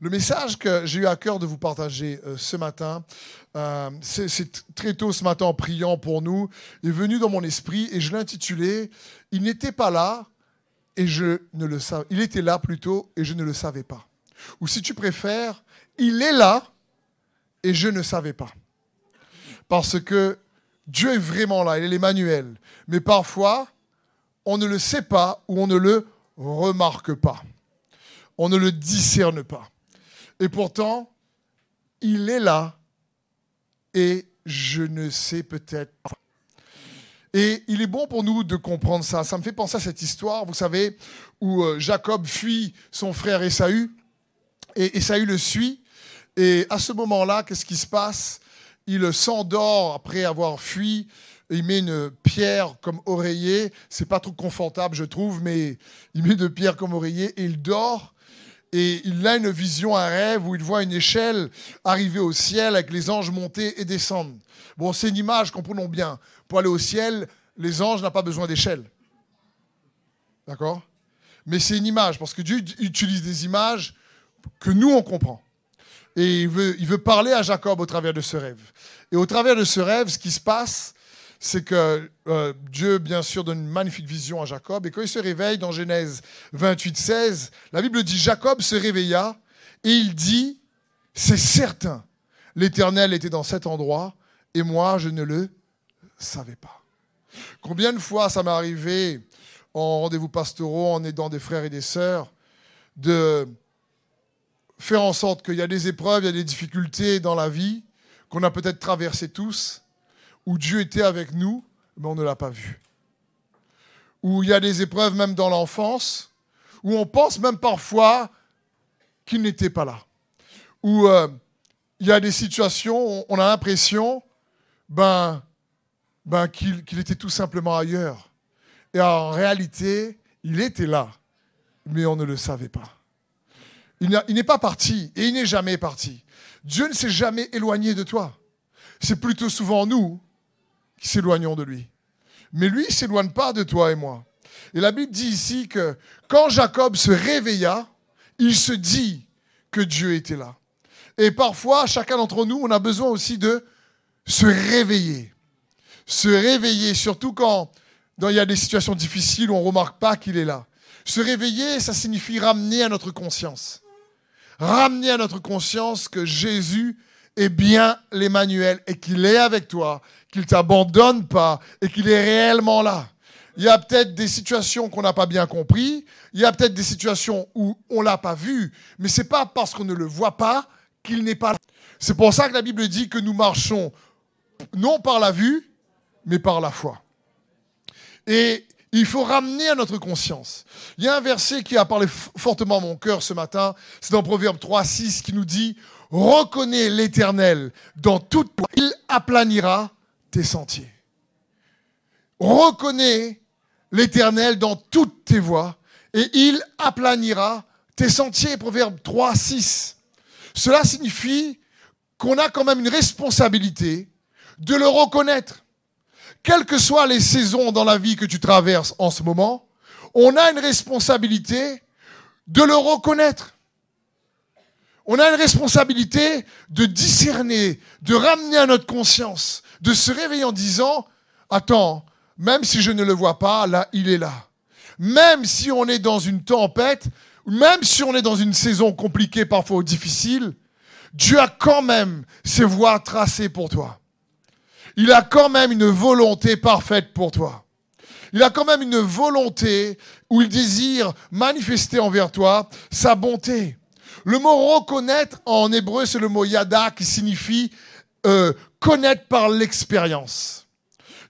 Le message que j'ai eu à cœur de vous partager euh, ce matin, euh, c'est très tôt ce matin en priant pour nous, est venu dans mon esprit et je l'ai intitulé Il n'était pas là et je ne le savais. Il était là plutôt et je ne le savais pas. Ou si tu préfères, il est là et je ne savais pas. Parce que Dieu est vraiment là, il est l'Emmanuel. Mais parfois, on ne le sait pas ou on ne le remarque pas. On ne le discerne pas. Et pourtant, il est là et je ne sais peut-être pas. Et il est bon pour nous de comprendre ça. Ça me fait penser à cette histoire, vous savez, où euh, Jacob fuit son frère Esaü et Esaü le suit. Et à ce moment-là, qu'est-ce qui se passe? Il s'endort après avoir fui. Il met une pierre comme oreiller. C'est pas trop confortable, je trouve, mais il met deux pierres comme oreiller et il dort et il a une vision, un rêve où il voit une échelle arriver au ciel avec les anges monter et descendre. Bon, c'est une image, comprenons bien. Pour aller au ciel, les anges n'ont pas besoin d'échelle. D'accord? Mais c'est une image, parce que Dieu utilise des images que nous, on comprend. Et il veut, il veut parler à Jacob au travers de ce rêve. Et au travers de ce rêve, ce qui se passe, c'est que euh, Dieu, bien sûr, donne une magnifique vision à Jacob. Et quand il se réveille dans Genèse 28, 16, la Bible dit Jacob se réveilla et il dit C'est certain, l'Éternel était dans cet endroit et moi, je ne le savais pas. Combien de fois ça m'est arrivé en rendez-vous pastoraux, en aidant des frères et des sœurs, de faire en sorte qu'il y a des épreuves, il y a des difficultés dans la vie qu'on a peut-être traversées tous où Dieu était avec nous, mais on ne l'a pas vu. Où il y a des épreuves même dans l'enfance, où on pense même parfois qu'il n'était pas là. Où euh, il y a des situations où on a l'impression ben, ben, qu'il était tout simplement ailleurs. Et en réalité, il était là, mais on ne le savait pas. Il n'est pas parti et il n'est jamais parti. Dieu ne s'est jamais éloigné de toi. C'est plutôt souvent nous s'éloignons de lui. Mais lui, ne s'éloigne pas de toi et moi. Et la Bible dit ici que quand Jacob se réveilla, il se dit que Dieu était là. Et parfois, chacun d'entre nous, on a besoin aussi de se réveiller. Se réveiller, surtout quand il y a des situations difficiles où on ne remarque pas qu'il est là. Se réveiller, ça signifie ramener à notre conscience. Ramener à notre conscience que Jésus est bien l'Emmanuel et qu'il est avec toi qu'il ne t'abandonne pas et qu'il est réellement là. Il y a peut-être des situations qu'on n'a pas bien compris, il y a peut-être des situations où on ne l'a pas vu, mais ce n'est pas parce qu'on ne le voit pas qu'il n'est pas là. C'est pour ça que la Bible dit que nous marchons non par la vue, mais par la foi. Et il faut ramener à notre conscience. Il y a un verset qui a parlé fortement à mon cœur ce matin, c'est dans Proverbe 3, 6 qui nous dit, reconnais l'Éternel dans toute il aplanira tes sentiers. Reconnais l'Éternel dans toutes tes voies et il aplanira tes sentiers. Proverbe 3, 6. Cela signifie qu'on a quand même une responsabilité de le reconnaître. Quelles que soient les saisons dans la vie que tu traverses en ce moment, on a une responsabilité de le reconnaître. On a une responsabilité de discerner, de ramener à notre conscience, de se réveiller en disant, attends, même si je ne le vois pas, là, il est là. Même si on est dans une tempête, même si on est dans une saison compliquée, parfois difficile, Dieu a quand même ses voies tracées pour toi. Il a quand même une volonté parfaite pour toi. Il a quand même une volonté où il désire manifester envers toi sa bonté. Le mot reconnaître en hébreu, c'est le mot yada qui signifie euh, connaître par l'expérience.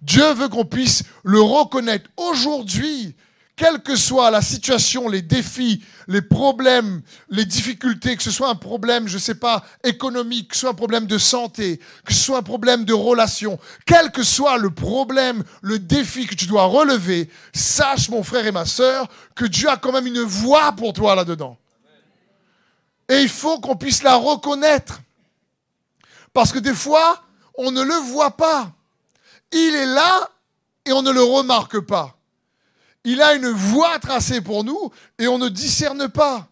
Dieu veut qu'on puisse le reconnaître aujourd'hui, quelle que soit la situation, les défis, les problèmes, les difficultés, que ce soit un problème, je ne sais pas, économique, que ce soit un problème de santé, que ce soit un problème de relation, quel que soit le problème, le défi que tu dois relever, sache, mon frère et ma sœur, que Dieu a quand même une voix pour toi là-dedans. Et il faut qu'on puisse la reconnaître. Parce que des fois, on ne le voit pas. Il est là et on ne le remarque pas. Il a une voie tracée pour nous et on ne discerne pas.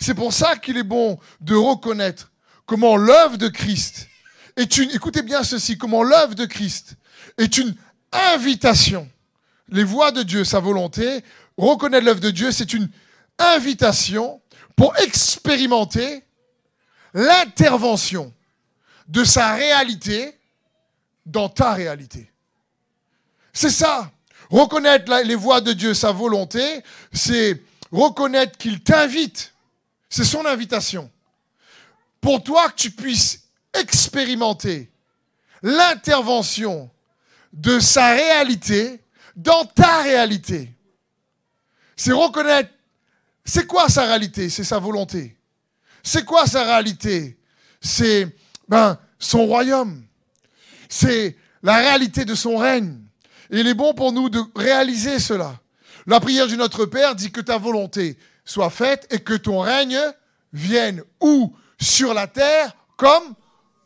C'est pour ça qu'il est bon de reconnaître comment l'œuvre de Christ est une, écoutez bien ceci, comment l'œuvre de Christ est une invitation. Les voies de Dieu, sa volonté, reconnaître l'œuvre de Dieu, c'est une invitation pour expérimenter l'intervention de sa réalité dans ta réalité. C'est ça. Reconnaître les voies de Dieu, sa volonté, c'est reconnaître qu'il t'invite. C'est son invitation. Pour toi que tu puisses expérimenter l'intervention de sa réalité dans ta réalité. C'est reconnaître, c'est quoi sa réalité? C'est sa volonté. C'est quoi sa réalité? C'est ben, son royaume. C'est la réalité de son règne. Et il est bon pour nous de réaliser cela. La prière du Notre Père dit que ta volonté soit faite et que ton règne vienne où? Sur la terre comme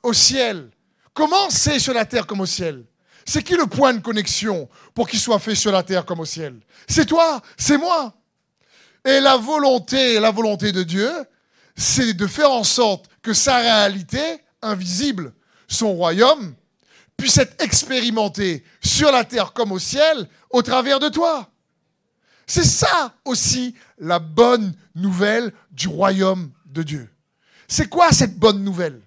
au ciel. Comment c'est sur la terre comme au ciel? C'est qui le point de connexion pour qu'il soit fait sur la terre comme au ciel? C'est toi, c'est moi? Et la volonté, la volonté de Dieu, c'est de faire en sorte que sa réalité invisible, son royaume, puisse être expérimenté sur la terre comme au ciel au travers de toi. C'est ça aussi la bonne nouvelle du royaume de Dieu. C'est quoi cette bonne nouvelle?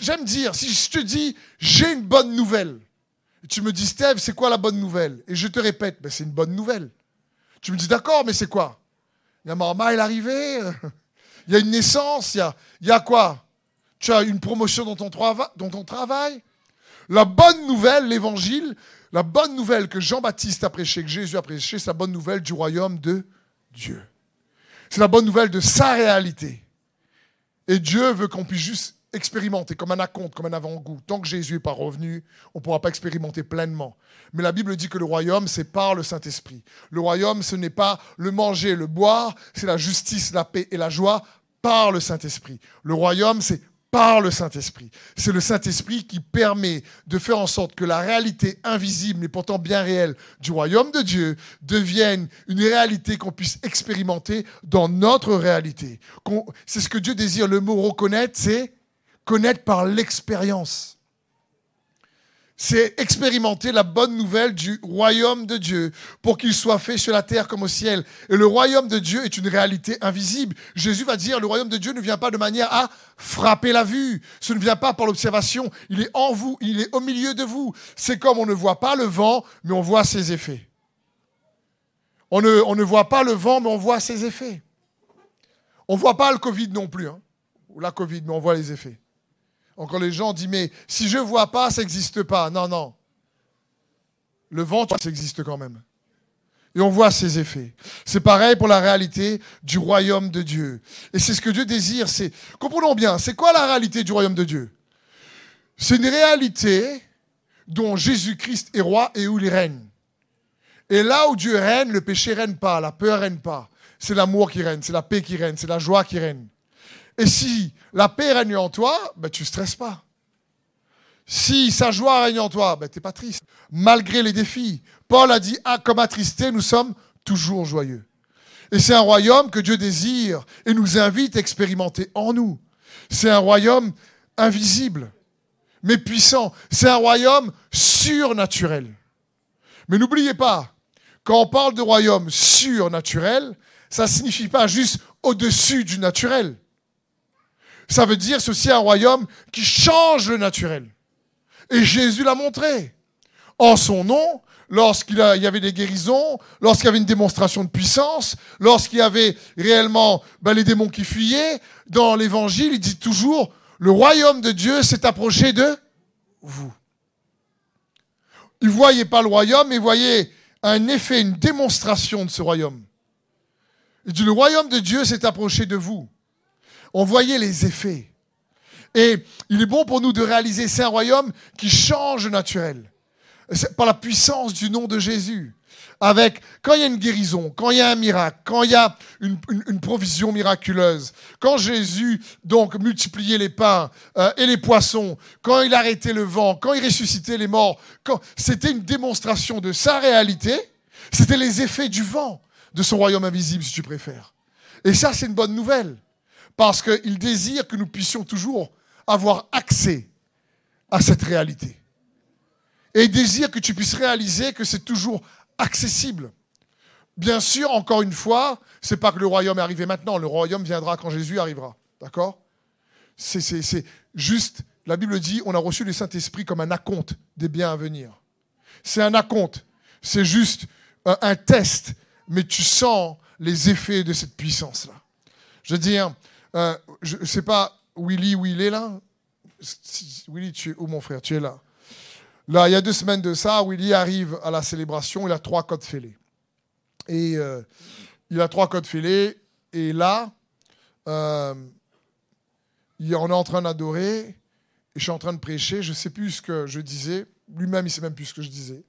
J'aime dire, si je te dis j'ai une bonne nouvelle, tu me dis Steve, c'est quoi la bonne nouvelle? Et je te répète, ben, c'est une bonne nouvelle. Tu me dis d'accord, mais c'est quoi? Il y a Marma, est arrivé, il y a une naissance, il y a, il y a quoi? Tu as une promotion dans ton, dans ton travail? La bonne nouvelle, l'évangile, la bonne nouvelle que Jean-Baptiste a prêché, que Jésus a prêché, c'est la bonne nouvelle du royaume de Dieu. C'est la bonne nouvelle de sa réalité. Et Dieu veut qu'on puisse juste expérimenter comme un acompte, comme un avant-goût. Tant que Jésus n'est pas revenu, on ne pourra pas expérimenter pleinement. Mais la Bible dit que le royaume, c'est par le Saint-Esprit. Le royaume, ce n'est pas le manger, le boire, c'est la justice, la paix et la joie par le Saint-Esprit. Le royaume, c'est par le Saint-Esprit. C'est le Saint-Esprit qui permet de faire en sorte que la réalité invisible, mais pourtant bien réelle, du royaume de Dieu devienne une réalité qu'on puisse expérimenter dans notre réalité. C'est ce que Dieu désire. Le mot reconnaître, c'est connaître par l'expérience. C'est expérimenter la bonne nouvelle du royaume de Dieu pour qu'il soit fait sur la terre comme au ciel. Et le royaume de Dieu est une réalité invisible. Jésus va dire, le royaume de Dieu ne vient pas de manière à frapper la vue. Ce ne vient pas par l'observation. Il est en vous, il est au milieu de vous. C'est comme on ne voit pas le vent, mais on voit ses effets. On ne, voit pas le vent, mais on voit ses effets. On ne voit pas le Covid non plus, hein, la Covid, mais on voit les effets. Encore les gens disent, mais si je ne vois pas, ça n'existe pas. Non, non. Le vent, ça existe quand même. Et on voit ses effets. C'est pareil pour la réalité du royaume de Dieu. Et c'est ce que Dieu désire. C'est, comprenons bien, c'est quoi la réalité du royaume de Dieu? C'est une réalité dont Jésus-Christ est roi et où il règne. Et là où Dieu règne, le péché règne pas, la peur règne pas. C'est l'amour qui règne, c'est la paix qui règne, c'est la joie qui règne. Et si la paix règne en toi, ben, tu ne stresses pas. Si sa joie règne en toi, ben, tu n'es pas triste. Malgré les défis. Paul a dit, ah, comme attristé, nous sommes toujours joyeux. Et c'est un royaume que Dieu désire et nous invite à expérimenter en nous. C'est un royaume invisible, mais puissant. C'est un royaume surnaturel. Mais n'oubliez pas, quand on parle de royaume surnaturel, ça ne signifie pas juste au-dessus du naturel ça veut dire ceci un royaume qui change le naturel. Et Jésus l'a montré. En son nom, lorsqu'il y avait des guérisons, lorsqu'il y avait une démonstration de puissance, lorsqu'il y avait réellement ben, les démons qui fuyaient, dans l'évangile, il dit toujours, le royaume de Dieu s'est approché de vous. Il ne voyait pas le royaume, mais il voyait un effet, une démonstration de ce royaume. Il dit, le royaume de Dieu s'est approché de vous on voyait les effets. Et il est bon pour nous de réaliser, c'est un royaume qui change naturel. Par la puissance du nom de Jésus. Avec, quand il y a une guérison, quand il y a un miracle, quand il y a une, provision miraculeuse, quand Jésus donc multipliait les pains euh, et les poissons, quand il arrêtait le vent, quand il ressuscitait les morts, quand c'était une démonstration de sa réalité, c'était les effets du vent de son royaume invisible, si tu préfères. Et ça, c'est une bonne nouvelle. Parce qu'il désire que nous puissions toujours avoir accès à cette réalité. Et il désire que tu puisses réaliser que c'est toujours accessible. Bien sûr, encore une fois, c'est pas que le royaume est arrivé maintenant, le royaume viendra quand Jésus arrivera. D'accord? C'est juste, la Bible dit, on a reçu le Saint-Esprit comme un acompte des biens à venir. C'est un acompte, c'est juste un, test, mais tu sens les effets de cette puissance-là. Je veux dire, euh, je ne sais pas, Willy, où il est là Willy, tu es où mon frère? Tu es là. Là, il y a deux semaines de ça, Willy arrive à la célébration, il a trois codes fêlés. Et euh, il a trois codes fêlés. Et là, euh, on est en train d'adorer. Et je suis en train de prêcher. Je ne sais plus ce que je disais. Lui-même, il ne sait même plus ce que je disais.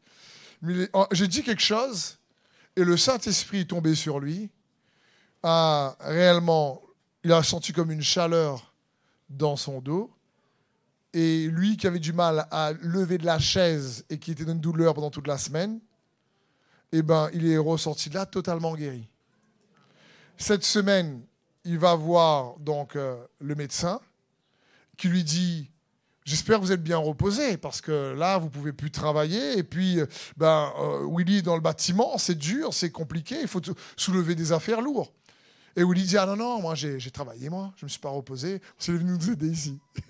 J'ai dit quelque chose. Et le Saint-Esprit est tombé sur lui. A réellement, il a senti comme une chaleur dans son dos. Et lui qui avait du mal à lever de la chaise et qui était dans une douleur pendant toute la semaine, eh ben, il est ressorti de là totalement guéri. Cette semaine, il va voir donc euh, le médecin qui lui dit J'espère que vous êtes bien reposé parce que là, vous pouvez plus travailler. Et puis, euh, ben, euh, Willy dans le bâtiment, c'est dur, c'est compliqué, il faut soulever des affaires lourdes. Et Willy dit Ah non, non, moi j'ai travaillé, moi, je ne me suis pas reposé, c'est venu nous aider ici.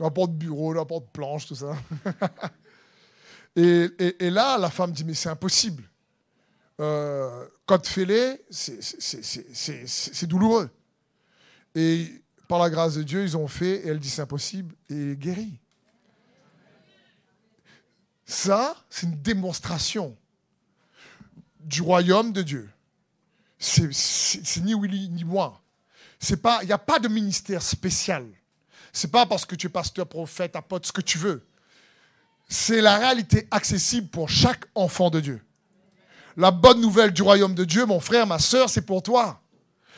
n'importe bureau, n'importe planche, tout ça. et, là, la femme dit, mais c'est impossible. Euh, Code fêlé, c'est douloureux. Et par la grâce de Dieu, ils ont fait, et elle dit, c'est impossible, et guéri. Ça, c'est une démonstration du royaume de Dieu. C'est ni Willy ni moi. Il n'y a pas de ministère spécial. C'est pas parce que tu es pasteur, prophète, apôtre, ce que tu veux. C'est la réalité accessible pour chaque enfant de Dieu. La bonne nouvelle du royaume de Dieu, mon frère, ma soeur, c'est pour toi.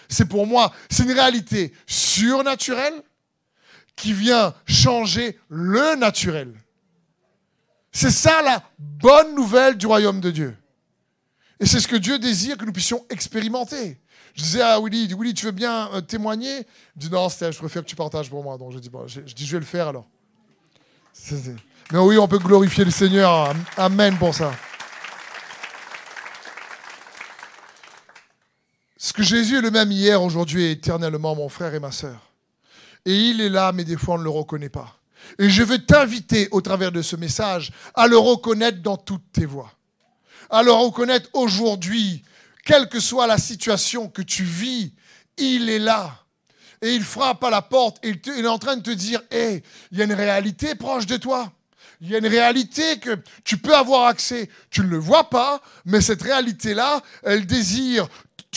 C'est pour moi. C'est une réalité surnaturelle qui vient changer le naturel. C'est ça la bonne nouvelle du royaume de Dieu. Et c'est ce que Dieu désire que nous puissions expérimenter. Je disais à Willy, Willy, tu veux bien euh, témoigner? Il dit non, je préfère que tu partages pour moi. Donc je dis, bon, je, dis, je vais le faire alors. Mais oui, on peut glorifier le Seigneur. Amen pour ça. Ce que Jésus est le même hier, aujourd'hui et éternellement, mon frère et ma sœur. Et il est là, mais des fois on ne le reconnaît pas. Et je veux t'inviter au travers de ce message à le reconnaître dans toutes tes voies. Le reconnaître aujourd'hui quelle que soit la situation que tu vis, il est là. Et il frappe à la porte et il, est en train de te dire, hé, il y a une réalité proche de toi. Il y a une réalité que tu peux avoir accès. Tu ne le vois pas, mais cette réalité-là, elle désire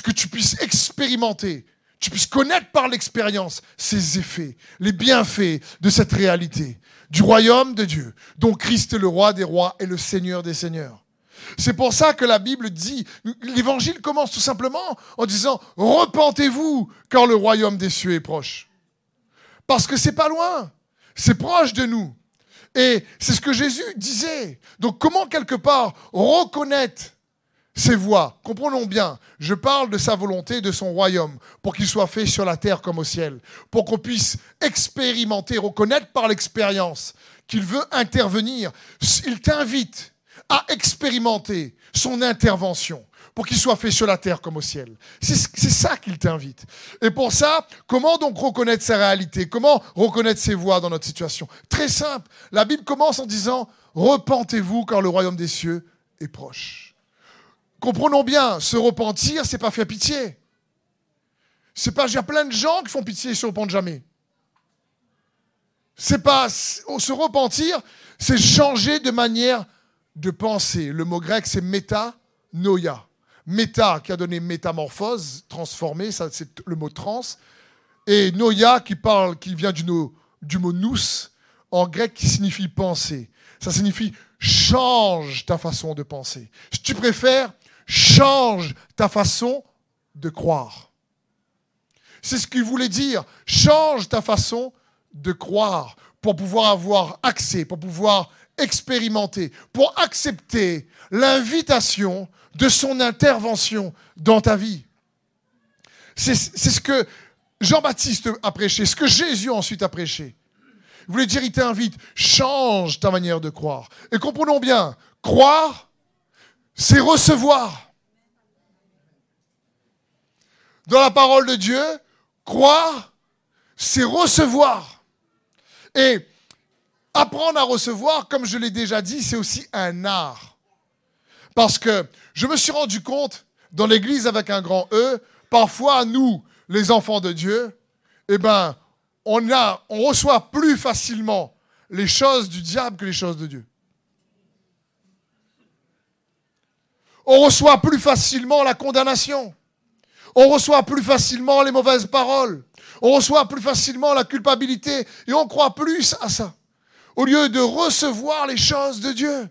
que tu puisses expérimenter, tu puisses connaître par l'expérience ses effets, les bienfaits de cette réalité, du royaume de Dieu, dont Christ est le roi des rois et le Seigneur des seigneurs. C'est pour ça que la Bible dit, l'évangile commence tout simplement en disant, repentez-vous car le royaume des cieux est proche. Parce que c'est pas loin, c'est proche de nous. Et c'est ce que Jésus disait. Donc comment quelque part reconnaître ses voies? Comprenons bien, je parle de sa volonté, de son royaume, pour qu'il soit fait sur la terre comme au ciel, pour qu'on puisse expérimenter, reconnaître par l'expérience qu'il veut intervenir. Il t'invite à expérimenter son intervention pour qu'il soit fait sur la terre comme au ciel. C'est ça qu'il t'invite. Et pour ça, comment donc reconnaître sa réalité? Comment reconnaître ses voies dans notre situation? Très simple. La Bible commence en disant Repentez-vous car le royaume des cieux est proche. Comprenons bien, se repentir, c'est pas faire pitié. C'est pas, il y a plein de gens qui font pitié et se repentent jamais. C'est pas, se repentir, c'est changer de manière de penser. Le mot grec, c'est méta-noia. Méta, qui a donné métamorphose, transformé, ça c'est le mot trans. Et noia, qui, parle, qui vient du, du mot nous, en grec, qui signifie penser. Ça signifie change ta façon de penser. Si tu préfères, change ta façon de croire. C'est ce qu'il voulait dire. Change ta façon de croire pour pouvoir avoir accès, pour pouvoir expérimenter, pour accepter l'invitation de son intervention dans ta vie. C'est ce que Jean-Baptiste a prêché, ce que Jésus ensuite a prêché. Il voulait dire, il t'invite, change ta manière de croire. Et comprenons bien, croire, c'est recevoir. Dans la parole de Dieu, croire, c'est recevoir. Et apprendre à recevoir, comme je l'ai déjà dit, c'est aussi un art. Parce que je me suis rendu compte, dans l'église avec un grand E, parfois nous, les enfants de Dieu, eh ben, on, a, on reçoit plus facilement les choses du diable que les choses de Dieu. On reçoit plus facilement la condamnation. On reçoit plus facilement les mauvaises paroles. On reçoit plus facilement la culpabilité. Et on croit plus à ça. Au lieu de recevoir les choses de Dieu.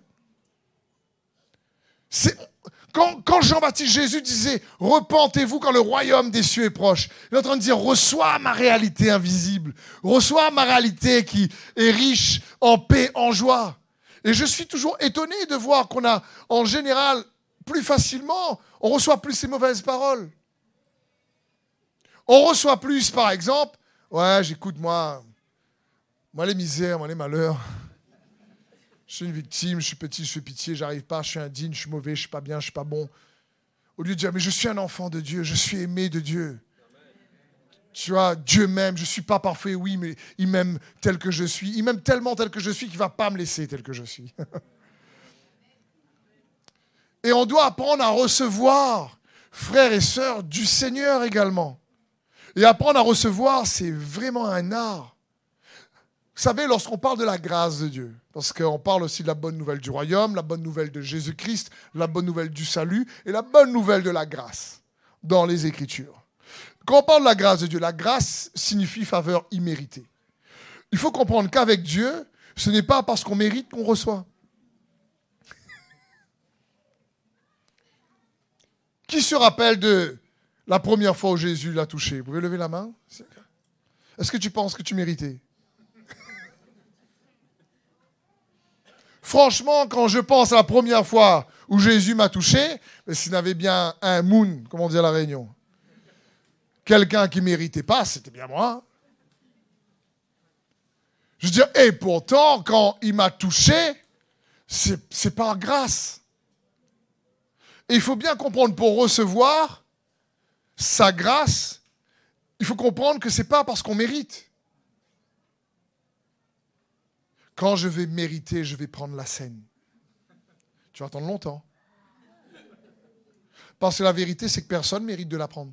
Quand, Jean-Baptiste Jésus disait Repentez-vous quand le royaume des cieux est proche, il est en train de dire Reçois ma réalité invisible, reçois ma réalité qui est riche en paix, en joie. Et je suis toujours étonné de voir qu'on a, en général, plus facilement, on reçoit plus ces mauvaises paroles. On reçoit plus, par exemple, ouais, j'écoute moi, moi les misères, moi les malheurs. Je suis une victime, je suis petit, je fais pitié, j'arrive pas, je suis indigne, je suis mauvais, je suis pas bien, je suis pas bon. Au lieu de dire, mais je suis un enfant de Dieu, je suis aimé de Dieu. Tu vois, Dieu m'aime, je ne suis pas parfait, oui, mais il m'aime tel que je suis. Il m'aime tellement tel que je suis qu'il ne va pas me laisser tel que je suis. et on doit apprendre à recevoir, frères et sœurs, du Seigneur également. Et apprendre à recevoir, c'est vraiment un art. Vous savez, lorsqu'on parle de la grâce de Dieu, parce qu'on parle aussi de la bonne nouvelle du royaume, la bonne nouvelle de Jésus-Christ, la bonne nouvelle du salut et la bonne nouvelle de la grâce dans les Écritures. Quand on parle de la grâce de Dieu, la grâce signifie faveur imméritée. Il faut comprendre qu'avec Dieu, ce n'est pas parce qu'on mérite qu'on reçoit. Qui se rappelle de la première fois où Jésus l'a touché? Vous pouvez lever la main Est-ce que tu penses que tu méritais? Franchement, quand je pense à la première fois où Jésus m'a touché, s'il n'avait bien un moon, comme on dit à la Réunion, quelqu'un qui méritait pas, c'était bien moi. Je veux dire, et pourtant, quand il m'a touché, c'est par grâce. Et il faut bien comprendre, pour recevoir, sa grâce, il faut comprendre que ce n'est pas parce qu'on mérite. Quand je vais mériter, je vais prendre la scène. Tu vas attendre longtemps. Parce que la vérité, c'est que personne mérite de la prendre.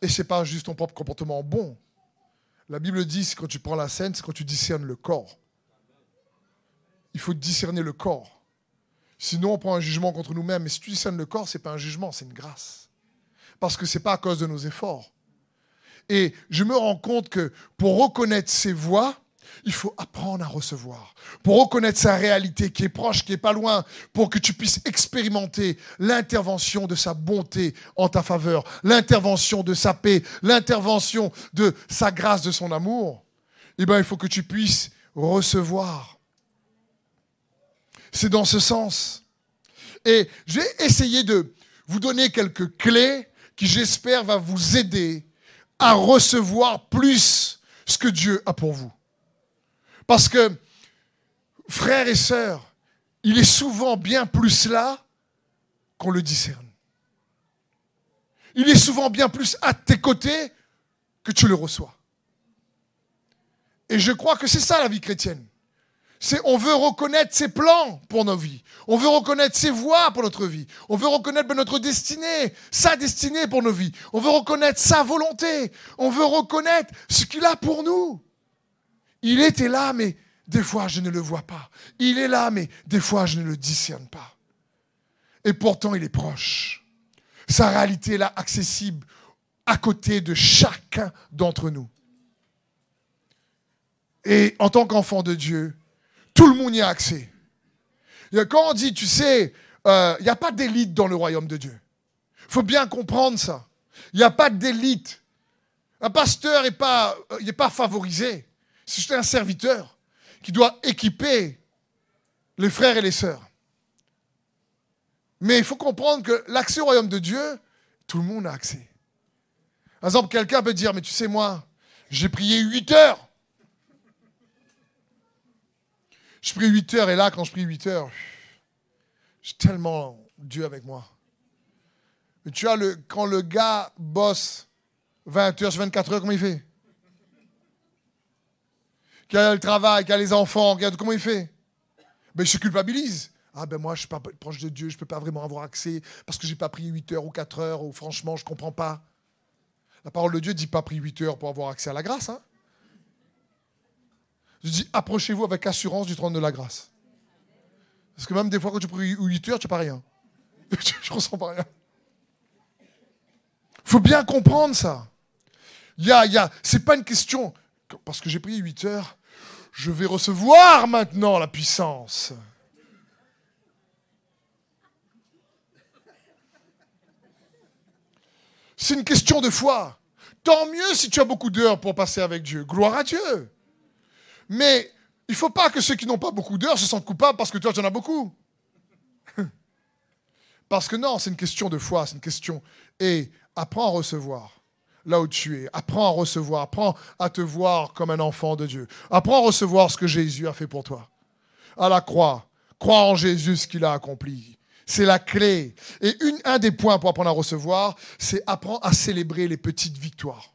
Et ce n'est pas juste ton propre comportement bon. La Bible dit, que quand tu prends la scène, c'est quand tu discernes le corps. Il faut discerner le corps. Sinon, on prend un jugement contre nous-mêmes. Mais si tu discernes le corps, ce n'est pas un jugement, c'est une grâce parce que ce n'est pas à cause de nos efforts. Et je me rends compte que pour reconnaître ses voix, il faut apprendre à recevoir. Pour reconnaître sa réalité qui est proche, qui n'est pas loin, pour que tu puisses expérimenter l'intervention de sa bonté en ta faveur, l'intervention de sa paix, l'intervention de sa grâce, de son amour, eh bien, il faut que tu puisses recevoir. C'est dans ce sens. Et j'ai essayé de vous donner quelques clés qui j'espère va vous aider à recevoir plus ce que Dieu a pour vous. Parce que, frères et sœurs, il est souvent bien plus là qu'on le discerne. Il est souvent bien plus à tes côtés que tu le reçois. Et je crois que c'est ça la vie chrétienne on veut reconnaître ses plans pour nos vies. On veut reconnaître ses voies pour notre vie. On veut reconnaître notre destinée, sa destinée pour nos vies. On veut reconnaître sa volonté. On veut reconnaître ce qu'il a pour nous. Il était là, mais des fois je ne le vois pas. Il est là, mais des fois je ne le discerne pas. Et pourtant il est proche. Sa réalité est là, accessible, à côté de chacun d'entre nous. Et en tant qu'enfant de Dieu, tout le monde y a accès. Quand on dit, tu sais, euh, il n'y a pas d'élite dans le royaume de Dieu. Il faut bien comprendre ça. Il n'y a pas d'élite. Un pasteur n'est pas, euh, pas favorisé. C'est juste un serviteur. qui doit équiper les frères et les sœurs. Mais il faut comprendre que l'accès au royaume de Dieu, tout le monde a accès. Par exemple, quelqu'un peut dire, mais tu sais, moi, j'ai prié 8 heures. Je prie 8 heures et là, quand je prie 8 heures, j'ai tellement Dieu avec moi. Mais tu vois, le, quand le gars bosse 20 heures 24 heures, comment il fait? Qui a le travail, qui a les enfants, comment il fait ben, Il se culpabilise. Ah ben moi, je ne suis pas proche de Dieu, je ne peux pas vraiment avoir accès parce que je n'ai pas pris 8 heures ou 4 heures, ou franchement, je ne comprends pas. La parole de Dieu ne dit pas pris 8 heures pour avoir accès à la grâce. Hein je dis approchez-vous avec assurance du trône de la grâce. Parce que même des fois, quand tu pries 8 heures, tu n'as pas rien. je ne ressens pas rien. Il faut bien comprendre ça. Il y a, y a, pas une question, parce que j'ai prié 8 heures, je vais recevoir maintenant la puissance. C'est une question de foi. Tant mieux si tu as beaucoup d'heures pour passer avec Dieu. Gloire à Dieu. Mais il ne faut pas que ceux qui n'ont pas beaucoup d'heures se sentent coupables parce que toi, tu en as beaucoup. Parce que non, c'est une question de foi, c'est une question. Et apprends à recevoir là où tu es. Apprends à recevoir, apprends à te voir comme un enfant de Dieu. Apprends à recevoir ce que Jésus a fait pour toi. À la croix, crois en Jésus ce qu'il a accompli. C'est la clé. Et une, un des points pour apprendre à recevoir, c'est apprendre à célébrer les petites victoires.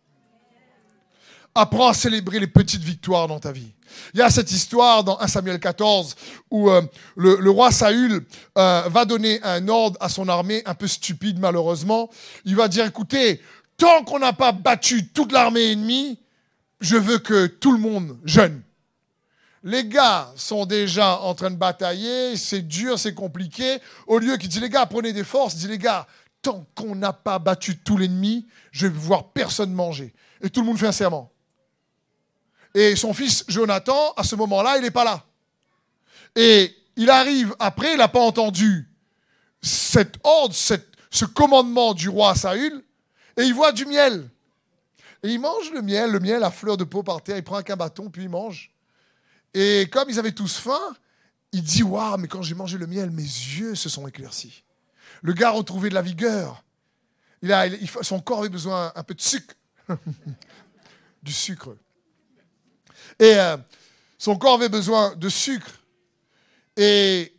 Apprends à célébrer les petites victoires dans ta vie. Il y a cette histoire dans 1 Samuel 14 où euh, le, roi Saül euh, va donner un ordre à son armée, un peu stupide malheureusement. Il va dire, écoutez, tant qu'on n'a pas battu toute l'armée ennemie, je veux que tout le monde jeûne. Les gars sont déjà en train de batailler, c'est dur, c'est compliqué. Au lieu qu'il dit, les gars, prenez des forces, il dit, les gars, tant qu'on n'a pas battu tout l'ennemi, je vais voir personne manger. Et tout le monde fait un serment. Et son fils Jonathan, à ce moment-là, il n'est pas là. Et il arrive après, il n'a pas entendu cet ordre, ce commandement du roi Saül, et il voit du miel. Et il mange le miel, le miel à fleur de peau par terre, il prend un bâton, puis il mange. Et comme ils avaient tous faim, il dit Waouh, mais quand j'ai mangé le miel, mes yeux se sont éclaircis. Le gars a retrouvé de la vigueur. Son corps avait besoin un peu de sucre. du sucre. Et euh, son corps avait besoin de sucre. Et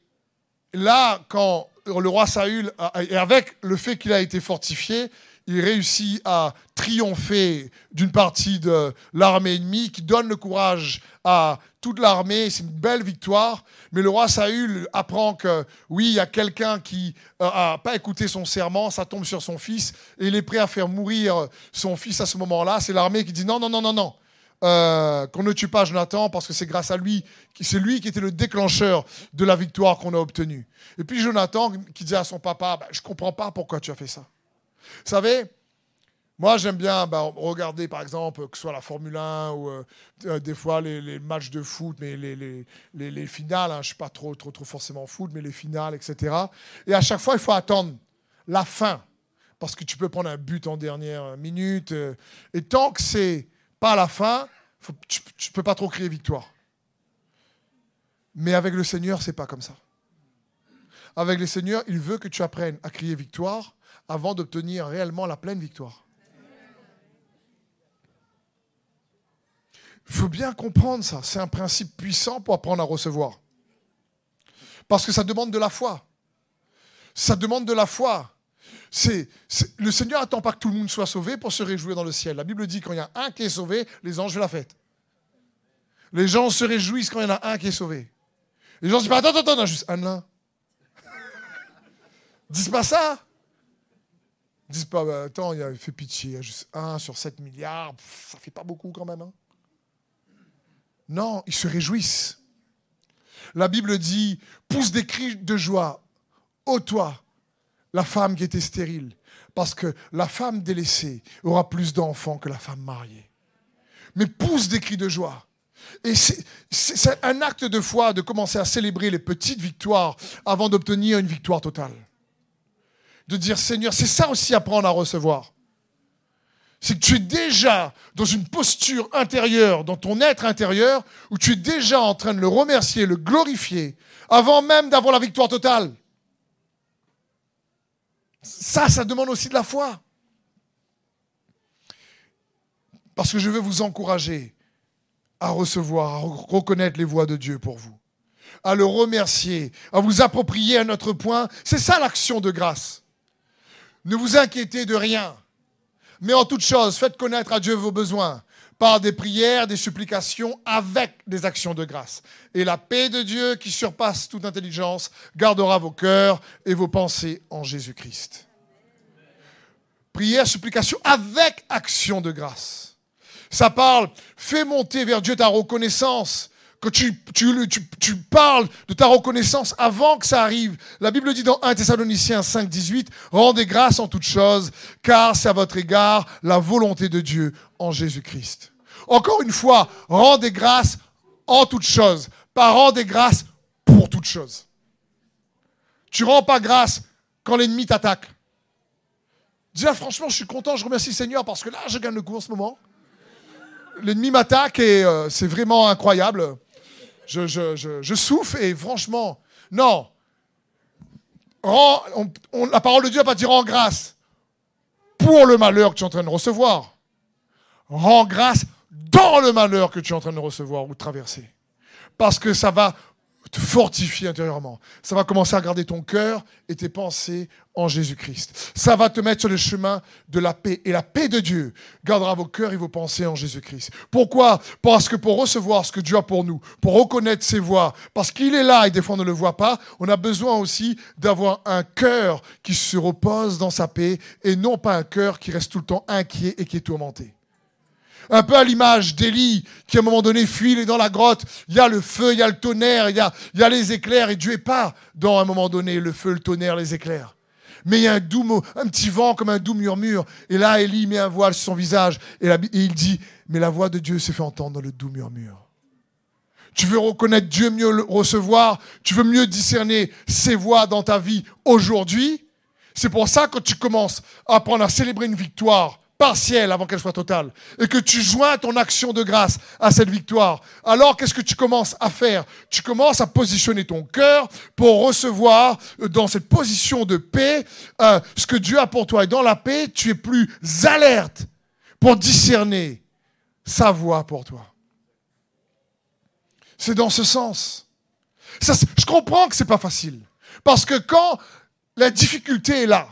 là, quand le roi Saül, et avec le fait qu'il a été fortifié, il réussit à triompher d'une partie de l'armée ennemie, qui donne le courage à toute l'armée. C'est une belle victoire. Mais le roi Saül apprend que oui, il y a quelqu'un qui n'a euh, pas écouté son serment, ça tombe sur son fils, et il est prêt à faire mourir son fils à ce moment-là. C'est l'armée qui dit non, non, non, non, non. Euh, qu'on ne tue pas Jonathan parce que c'est grâce à lui, c'est lui qui était le déclencheur de la victoire qu'on a obtenue. Et puis Jonathan qui disait à son papa, bah, je comprends pas pourquoi tu as fait ça. Vous savez, moi j'aime bien bah, regarder par exemple que ce soit la Formule 1 ou euh, euh, des fois les, matchs de foot, mais les, les, les finales, hein, je ne suis pas trop, trop, trop forcément foot, mais les finales, etc. Et à chaque fois, il faut attendre la fin parce que tu peux prendre un but en dernière minute. et tant que c'est pas la fin, tu ne peux pas trop crier victoire. Mais avec le Seigneur, c'est pas comme ça. Avec le Seigneur, il veut que tu apprennes à crier victoire avant d'obtenir réellement la pleine victoire. Il faut bien comprendre ça. C'est un principe puissant pour apprendre à recevoir. Parce que ça demande de la foi. Ça demande de la foi. Le Seigneur n'attend pas que tout le monde soit sauvé pour se réjouir dans le ciel. La Bible dit quand il y a un qui est sauvé, les anges la fête. Les gens se réjouissent quand il y en a un qui est sauvé. Les gens se disent pas, attends, attends, attends, juste un là. disent pas ça. Disent pas, bah, attends, il fait pitié, il y a juste un sur 7 milliards, ça fait pas beaucoup quand même. Hein. Non, ils se réjouissent. La Bible dit, pousse des cris de joie, ô toi, la femme qui était stérile. Parce que la femme délaissée aura plus d'enfants que la femme mariée. Mais pousse des cris de joie. Et c'est un acte de foi de commencer à célébrer les petites victoires avant d'obtenir une victoire totale. De dire Seigneur, c'est ça aussi apprendre à recevoir. c'est que tu es déjà dans une posture intérieure, dans ton être intérieur, où tu es déjà en train de le remercier, le glorifier, avant même d'avoir la victoire totale. Ça, ça demande aussi de la foi. Parce que je veux vous encourager à recevoir, à reconnaître les voies de Dieu pour vous, à le remercier, à vous approprier à notre point. C'est ça l'action de grâce. Ne vous inquiétez de rien, mais en toute chose, faites connaître à Dieu vos besoins par des prières, des supplications, avec des actions de grâce. Et la paix de Dieu, qui surpasse toute intelligence, gardera vos cœurs et vos pensées en Jésus-Christ. Prière, supplication, avec action de grâce. Ça parle, fais monter vers Dieu ta reconnaissance. Que tu, parles de ta reconnaissance avant que ça arrive. La Bible dit dans 1 Thessaloniciens 5, 18, rendez grâce en toutes choses, car c'est à votre égard la volonté de Dieu en Jésus-Christ. Encore une fois, rendez grâce en toutes choses, pas rendez grâce pour toutes choses. Tu rends pas grâce quand l'ennemi t'attaque. Dis là, franchement, je suis content, je remercie le Seigneur parce que là, je gagne le coup en ce moment l'ennemi m'attaque et euh, c'est vraiment incroyable. Je, je, souffre et franchement, non. la parole de Dieu n'a pas dit rends grâce pour le malheur que tu es en train de recevoir. Rends grâce dans le malheur que tu es en train de recevoir ou de traverser. Parce que ça va te fortifier intérieurement. Ça va commencer à garder ton cœur et tes pensées en Jésus-Christ. Ça va te mettre sur le chemin de la paix. Et la paix de Dieu gardera vos cœurs et vos pensées en Jésus-Christ. Pourquoi? Parce que pour recevoir ce que Dieu a pour nous, pour reconnaître ses voies, parce qu'il est là et des fois on ne le voit pas, on a besoin aussi d'avoir un cœur qui se repose dans sa paix et non pas un cœur qui reste tout le temps inquiet et qui est tourmenté. Un peu à l'image d'Élie, qui à un moment donné fuit, il est dans la grotte, il y a le feu, il y a le tonnerre, il y a, il y a les éclairs, et Dieu n'est pas dans un moment donné le feu, le tonnerre, les éclairs. Mais il y a un, doux, un petit vent comme un doux murmure. Et là, Élie met un voile sur son visage. Et, il dit, mais la voix de Dieu s'est fait entendre dans le doux murmure. Tu veux reconnaître Dieu, mieux le recevoir. Tu veux mieux discerner ses voix dans ta vie aujourd'hui. C'est pour ça que tu commences à apprendre à célébrer une victoire partielle avant qu'elle soit totale, et que tu joins ton action de grâce à cette victoire, alors qu'est-ce que tu commences à faire? Tu commences à positionner ton cœur pour recevoir euh, dans cette position de paix euh, ce que Dieu a pour toi. Et dans la paix, tu es plus alerte pour discerner sa voix pour toi. C'est dans ce sens. Ça, je comprends que c'est pas facile. Parce que quand la difficulté est là,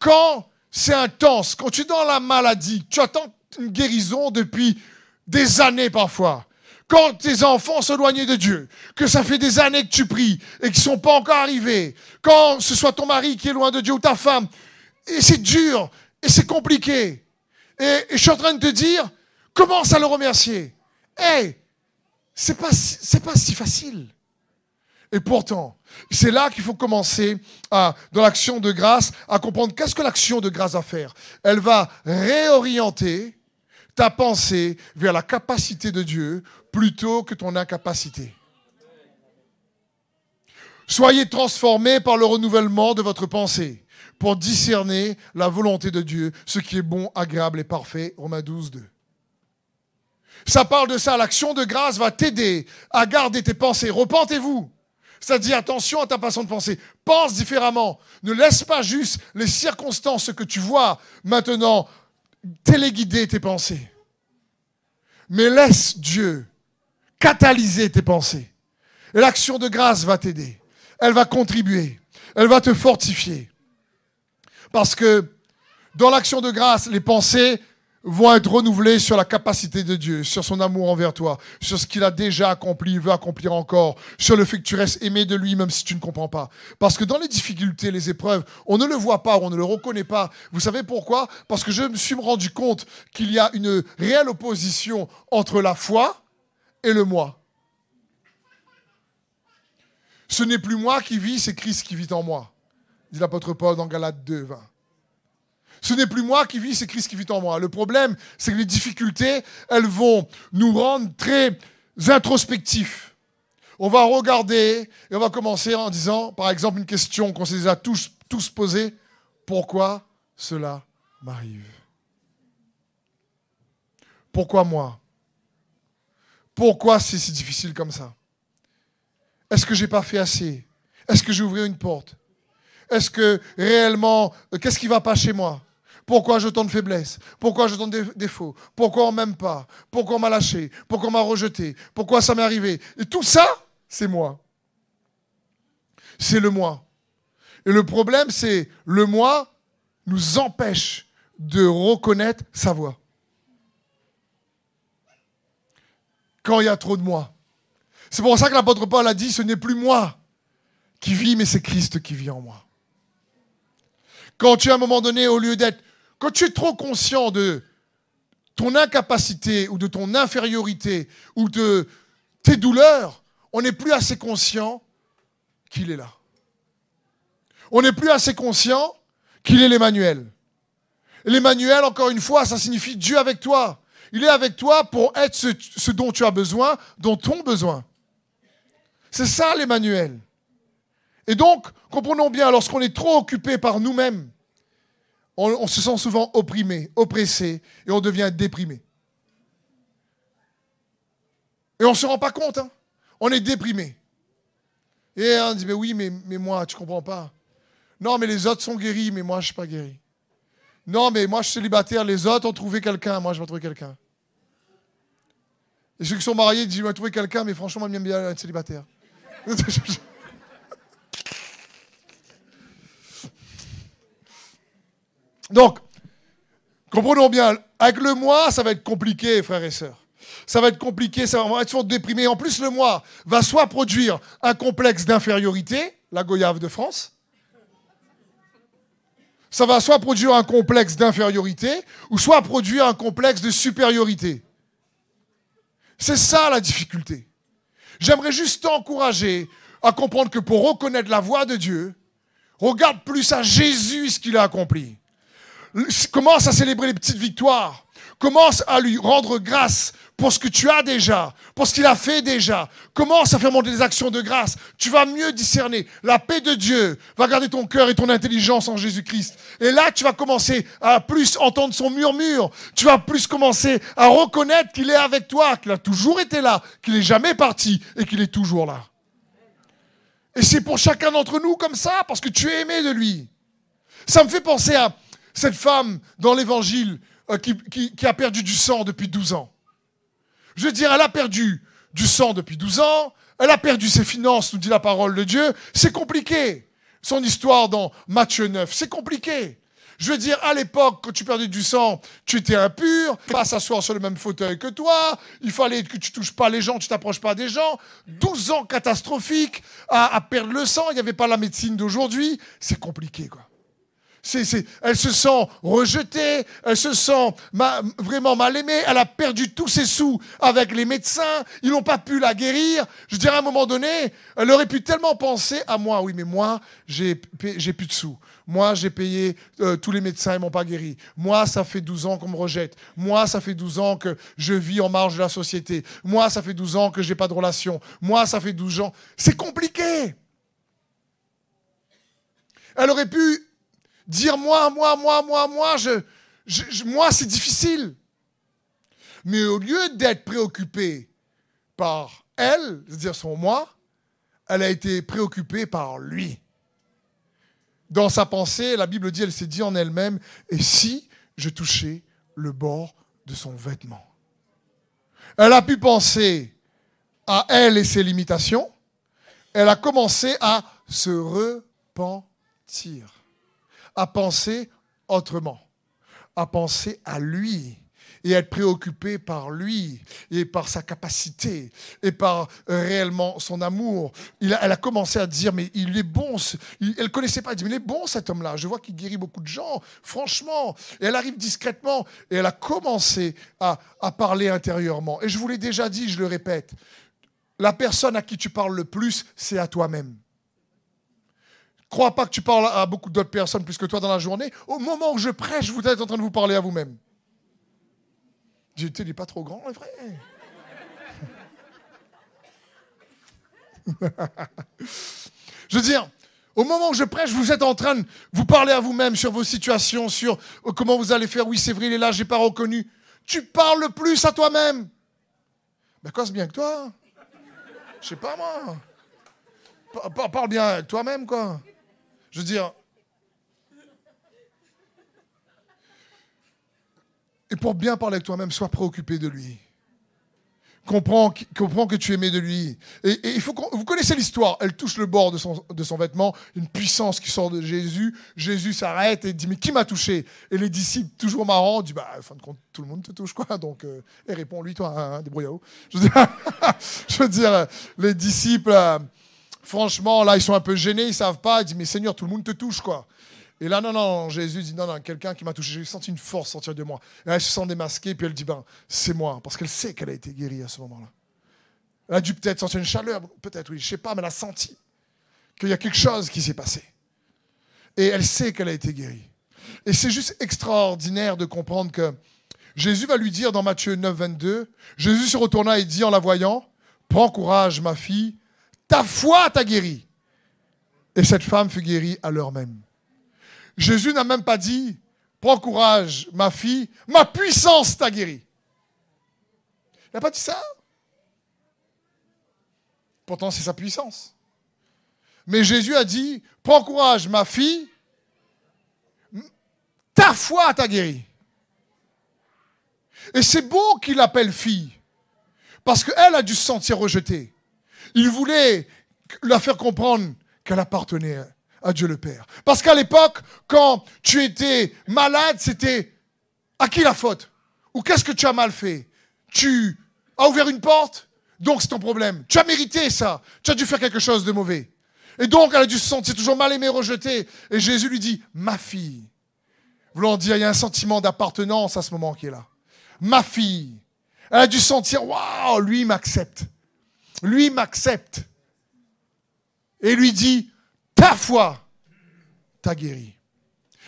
quand c'est intense. Quand tu es dans la maladie, tu attends une guérison depuis des années parfois. Quand tes enfants s'éloignent de Dieu, que ça fait des années que tu pries et qu'ils ne sont pas encore arrivés, quand ce soit ton mari qui est loin de Dieu ou ta femme, et c'est dur, et c'est compliqué. Et, je suis en train de te dire, commence à le remercier. Hé, hey, c'est pas, c'est pas si facile. Et pourtant, c'est là qu'il faut commencer à, dans l'action de grâce à comprendre qu'est-ce que l'action de grâce va faire. Elle va réorienter ta pensée vers la capacité de Dieu plutôt que ton incapacité. Soyez transformés par le renouvellement de votre pensée pour discerner la volonté de Dieu, ce qui est bon, agréable et parfait. Romains 12, 2. Ça parle de ça. L'action de grâce va t'aider à garder tes pensées. Repentez-vous. Ça dit attention à ta façon de penser. Pense différemment. Ne laisse pas juste les circonstances que tu vois maintenant téléguider tes pensées. Mais laisse Dieu catalyser tes pensées. Et l'action de grâce va t'aider. Elle va contribuer. Elle va te fortifier. Parce que dans l'action de grâce, les pensées vont être renouvelés sur la capacité de Dieu, sur son amour envers toi, sur ce qu'il a déjà accompli, veut accomplir encore, sur le fait que tu restes aimé de lui même si tu ne comprends pas. Parce que dans les difficultés, les épreuves, on ne le voit pas, on ne le reconnaît pas. Vous savez pourquoi? Parce que je me suis rendu compte qu'il y a une réelle opposition entre la foi et le moi. Ce n'est plus moi qui vis, c'est Christ qui vit en moi, dit l'apôtre Paul dans Galates 2, 20. Ce n'est plus moi qui vis, c'est Christ qui vit en moi. Le problème, c'est que les difficultés, elles vont nous rendre très introspectifs. On va regarder et on va commencer en disant, par exemple, une question qu'on s'est déjà tous, tous posée. Pourquoi cela m'arrive? Pourquoi moi? Pourquoi c'est si difficile comme ça? Est-ce que j'ai pas fait assez? Est-ce que j'ai ouvert une porte? Est-ce que réellement, euh, qu'est-ce qui va pas chez moi? Pourquoi je de faiblesse? Pourquoi je tant de défauts Pourquoi on m'aime pas? Pourquoi on m'a lâché? Pourquoi on m'a rejeté? Pourquoi ça m'est arrivé? Et tout ça, c'est moi. C'est le moi. Et le problème, c'est le moi nous empêche de reconnaître sa voix. Quand il y a trop de moi. C'est pour ça que l'apôtre Paul a dit, ce n'est plus moi qui vis, mais c'est Christ qui vit en moi. Quand tu, à un moment donné, au lieu d'être quand tu es trop conscient de ton incapacité ou de ton infériorité ou de tes douleurs, on n'est plus assez conscient qu'il est là. On n'est plus assez conscient qu'il est l'Emmanuel. L'Emmanuel, encore une fois, ça signifie Dieu avec toi. Il est avec toi pour être ce, dont tu as besoin, dont ton besoin. C'est ça l'Emmanuel. Et donc, comprenons bien, lorsqu'on est trop occupé par nous-mêmes, on, se sent souvent opprimé, oppressé, et on devient déprimé. Et on ne se rend pas compte, hein. on est déprimé. Et on dit, mais oui, mais, moi, tu ne comprends pas. Non, mais les autres sont guéris, mais moi, je ne suis pas guéri. Non, mais moi, je suis célibataire, les autres ont trouvé quelqu'un, moi, je vais trouver quelqu'un. Et ceux qui sont mariés disent, je vais trouver quelqu'un, mais franchement, moi, j'aime bien être célibataire. Donc, comprenons bien, avec le moi, ça va être compliqué, frères et sœurs. Ça va être compliqué, ça va être déprimé. En plus, le moi va soit produire un complexe d'infériorité, la goyave de France. Ça va soit produire un complexe d'infériorité, ou soit produire un complexe de supériorité. C'est ça la difficulté. J'aimerais juste t'encourager à comprendre que pour reconnaître la voix de Dieu, regarde plus à Jésus ce qu'il a accompli commence à célébrer les petites victoires. Commence à lui rendre grâce pour ce que tu as déjà, pour ce qu'il a fait déjà. Commence à faire monter des actions de grâce. Tu vas mieux discerner. La paix de Dieu va garder ton cœur et ton intelligence en Jésus-Christ. Et là, tu vas commencer à plus entendre son murmure. Tu vas plus commencer à reconnaître qu'il est avec toi, qu'il a toujours été là, qu'il n'est jamais parti et qu'il est toujours là. Et c'est pour chacun d'entre nous comme ça, parce que tu es aimé de lui. Ça me fait penser à, cette femme dans l'évangile euh, qui, a perdu du sang depuis 12 ans. Je veux dire, elle a perdu du sang depuis 12 ans, elle a perdu ses finances, nous dit la parole de Dieu. C'est compliqué. Son histoire dans Matthieu 9, c'est compliqué. Je veux dire, à l'époque, quand tu perdais du sang, tu étais impur, pas s'asseoir sur le même fauteuil que toi, il fallait que tu touches pas les gens, tu t'approches pas des gens. 12 ans catastrophiques à, à perdre le sang, il n'y avait pas la médecine d'aujourd'hui, c'est compliqué, quoi elle se sent rejetée, elle se sent vraiment mal aimée, elle a perdu tous ses sous avec les médecins, ils n'ont pas pu la guérir. Je dirais à un moment donné, elle aurait pu tellement penser à moi, oui mais moi j'ai plus de sous. Moi, j'ai payé euh, tous les médecins, ils m'ont pas guéri. Moi, ça fait 12 ans qu'on me rejette. Moi, ça fait 12 ans que je vis en marge de la société. Moi, ça fait 12 ans que j'ai pas de relation. Moi, ça fait 12 ans. C'est compliqué. Elle aurait pu dire moi, moi, moi, moi, moi, je, moi, c'est difficile. Mais au lieu d'être préoccupée par elle, c'est-à-dire son moi, elle a été préoccupée par lui. Dans sa pensée, la Bible dit, elle s'est dit en elle-même, et si je touchais le bord de son vêtement? Elle a pu penser à elle et ses limitations. Elle a commencé à se repentir à penser autrement, à penser à lui et être préoccupé par lui et par sa capacité et par euh, réellement son amour. elle a commencé à dire, mais il est bon. elle ne connaissait pas, elle dit, mais il est bon cet homme-là. Je vois qu'il guérit beaucoup de gens, franchement. Et elle arrive discrètement et elle a commencé à, à parler intérieurement. Et je vous l'ai déjà dit, je le répète, la personne à qui tu parles le plus, c'est à toi-même. Crois pas que tu parles à beaucoup d'autres personnes plus que toi dans la journée. Au moment où je prêche, vous êtes en train de vous parler à vous-même. Tu n'es pas trop grand, vrai. je veux dire, au moment où je prêche, vous êtes en train de vous parler à vous-même sur vos situations, sur comment vous allez faire. Oui, c'est vrai, il est là, je n'ai pas reconnu. tu parles le plus à toi-même. Ben, cause bien que toi. Je sais pas moi. Parle bien toi-même, quoi. Je veux dire. Et pour bien parler avec toi-même, sois préoccupé de lui comprend, comprend que tu aimé de lui. Et, vous connaissez l'histoire. Elle touche le bord de son, vêtement, une puissance qui sort de Jésus. Jésus s'arrête et dit mais qui m'a touché? Et les disciples toujours marrants disent bah fin de compte tout le monde te touche quoi. Donc euh, et répond lui toi hein, débrouille Je veux dire, je veux dire les disciples. Euh, franchement, là, ils sont un peu gênés, ils savent pas. Ils disent, mais Seigneur, tout le monde te touche, quoi. Et là, non, non, Jésus dit, non, non, quelqu'un qui m'a touché, j'ai senti une force sortir de moi. Et elle se sent démasquée, puis elle dit, ben, c'est moi, parce qu'elle sait qu'elle a été guérie à ce moment-là. Elle a dû peut-être sentir une chaleur, peut-être, oui, je sais pas, mais elle a senti qu'il y a quelque chose qui s'est passé. Et elle sait qu'elle a été guérie. Et c'est juste extraordinaire de comprendre que Jésus va lui dire dans Matthieu 9, 22, Jésus se retourna et dit en la voyant, Prends courage, ma fille, ta foi t'a guérie. Et cette femme fut guérie à l'heure même. Jésus n'a même pas dit, prends courage, ma fille, ma puissance t'a guéri. Il n'a pas dit ça. Pourtant, c'est sa puissance. Mais Jésus a dit, prends courage, ma fille, ta foi t'a guéri. Et c'est beau qu'il l'appelle fille, parce qu'elle a dû se sentir rejetée. Il voulait la faire comprendre qu'elle appartenait à Dieu le Père. Parce qu'à l'époque, quand tu étais malade, c'était à qui la faute? Ou qu'est-ce que tu as mal fait? Tu as ouvert une porte, donc c'est ton problème. Tu as mérité ça. Tu as dû faire quelque chose de mauvais. Et donc, elle a dû se sentir toujours mal aimée, rejetée. Et Jésus lui dit, ma fille. Voulant dire, il y a un sentiment d'appartenance à ce moment qui est là. Ma fille. Elle a dû sentir, waouh, lui m'accepte. Lui m'accepte. Et lui dit, ta foi t'a guéri.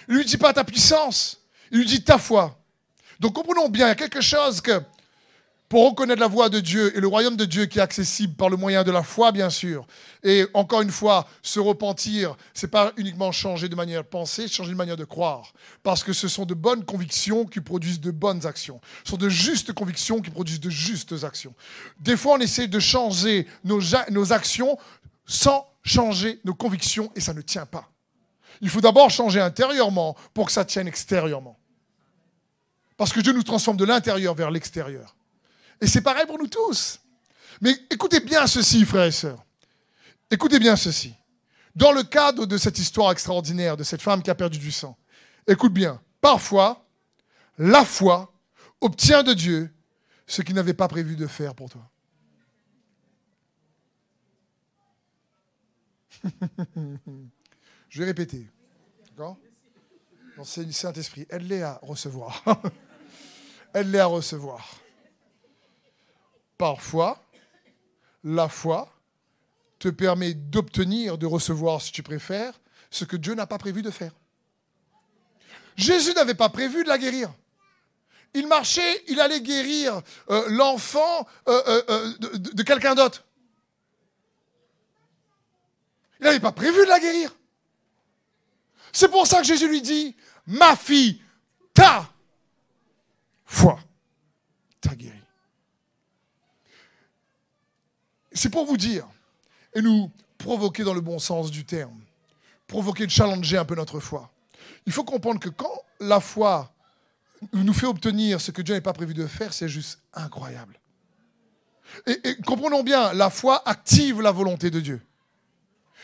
Il lui dit pas ta puissance, il lui dit ta foi. Donc comprenons bien, il y a quelque chose que pour reconnaître la voix de Dieu et le royaume de Dieu qui est accessible par le moyen de la foi, bien sûr. Et encore une fois, se repentir, c'est pas uniquement changer de manière de penser, changer de manière de croire. Parce que ce sont de bonnes convictions qui produisent de bonnes actions. Ce sont de justes convictions qui produisent de justes actions. Des fois, on essaie de changer nos, nos actions sans changer nos convictions et ça ne tient pas. Il faut d'abord changer intérieurement pour que ça tienne extérieurement. Parce que Dieu nous transforme de l'intérieur vers l'extérieur. Et c'est pareil pour nous tous. Mais écoutez bien ceci, frères et sœurs. Écoutez bien ceci. Dans le cadre de cette histoire extraordinaire de cette femme qui a perdu du sang, écoute bien, parfois, la foi obtient de Dieu ce qu'il n'avait pas prévu de faire pour toi. Je vais répéter. D'accord? C'est le Saint-Esprit. Elle l'est à recevoir. Elle l'est à recevoir. Parfois, la foi te permet d'obtenir, de recevoir, si tu préfères, ce que Dieu n'a pas prévu de faire. Jésus n'avait pas prévu de la guérir. Il marchait, il allait guérir euh, l'enfant euh, euh, de quelqu'un d'autre. Il n'avait pas prévu de la guérir. C'est pour ça que Jésus lui dit, ma fille, ta foi t'a guéri. C'est pour vous dire, et nous provoquer dans le bon sens du terme, provoquer challenger un peu notre foi. Il faut comprendre que quand la foi nous fait obtenir ce que Dieu n'avait pas prévu de faire, c'est juste incroyable. Et, et, comprenons bien, la foi active la volonté de Dieu.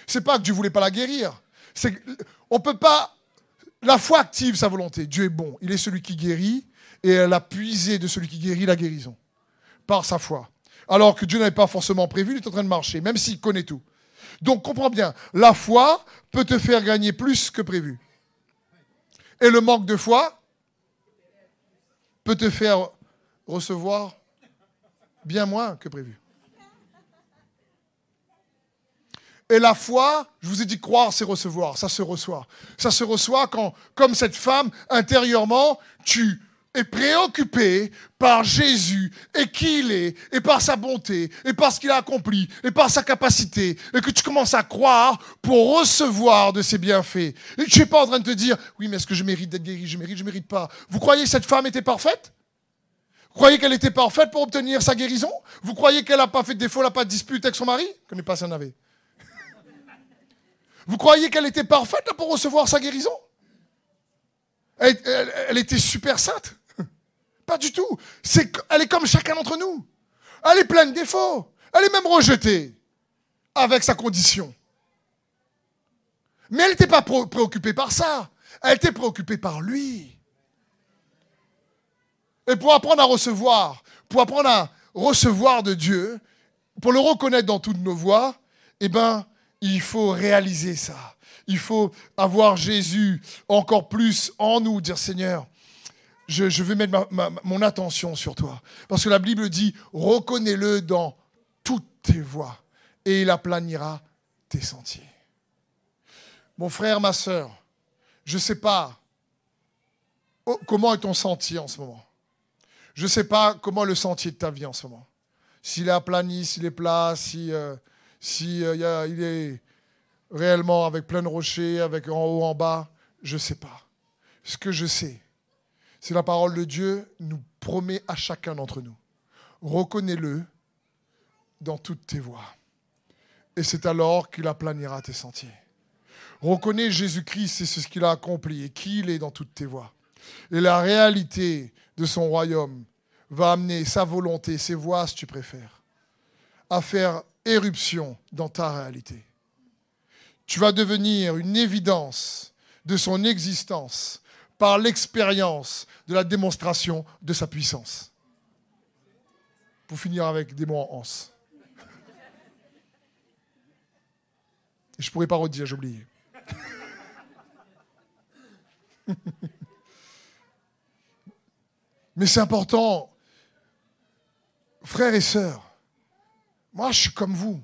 C'est pas que Dieu voulait pas la guérir. C'est on peut pas. La foi active sa volonté. Dieu est bon. Il est celui qui guérit et elle a puisé de celui qui guérit la guérison par sa foi. Alors que Dieu n'avait pas forcément prévu, il est en train de marcher, même s'il connaît tout. Donc comprends bien, la foi peut te faire gagner plus que prévu. Et le manque de foi peut te faire recevoir bien moins que prévu. Et la foi, je vous ai dit croire, c'est recevoir. Ça se reçoit. Ça se reçoit quand, comme cette femme, intérieurement, tu es préoccupé par Jésus et qui il est, et par sa bonté, et par ce qu'il a accompli, et par sa capacité, et que tu commences à croire pour recevoir de ses bienfaits. Et tu n'es pas en train de te dire, oui, mais est-ce que je mérite d'être guéri? Je mérite, je mérite pas. Vous croyez que cette femme était parfaite? Vous croyez qu'elle était parfaite pour obtenir sa guérison? Vous croyez qu'elle n'a pas fait de défaut, elle n'a pas de dispute avec son mari? Je ne connais pas en avait. Vous croyez qu'elle était parfaite pour recevoir sa guérison? Elle, était super sainte Pas du tout. elle est comme chacun d'entre nous. Elle est pleine de défauts. Elle est même rejetée avec sa condition. Mais elle n'était pas préoccupée par ça. Elle était préoccupée par lui. Et pour apprendre à recevoir, pour apprendre à recevoir de Dieu, pour le reconnaître dans toutes nos voies, eh ben, il faut réaliser ça. Il faut avoir Jésus encore plus en nous, dire Seigneur, je, je veux mettre mon attention sur toi. Parce que la Bible dit, reconnais-le dans toutes tes voies et il aplanira tes sentiers. Mon frère, ma soeur, je ne sais pas comment est ton sentier en ce moment. Je ne sais pas comment est le sentier de ta vie en ce moment. S'il est aplani, s'il est plat, si, euh, euh, il est réellement avec plein de rochers, avec en haut, en bas, je ne sais pas. Ce que je sais, c'est la parole de Dieu nous promet à chacun d'entre nous. Reconnais-le dans toutes tes voies. Et c'est alors qu'il aplanira tes sentiers. Reconnais Jésus-Christ et ce qu'il a accompli et qui il est dans toutes tes voies. Et la réalité de son royaume va amener sa volonté, ses voies, si tu préfères, à faire éruption dans ta réalité. Tu vas devenir une évidence de son existence par l'expérience de la démonstration de sa puissance. Pour finir avec des mots en anse. Je ne pourrais pas redire, j'ai oublié. Mais c'est important, frères et sœurs, moi je suis comme vous.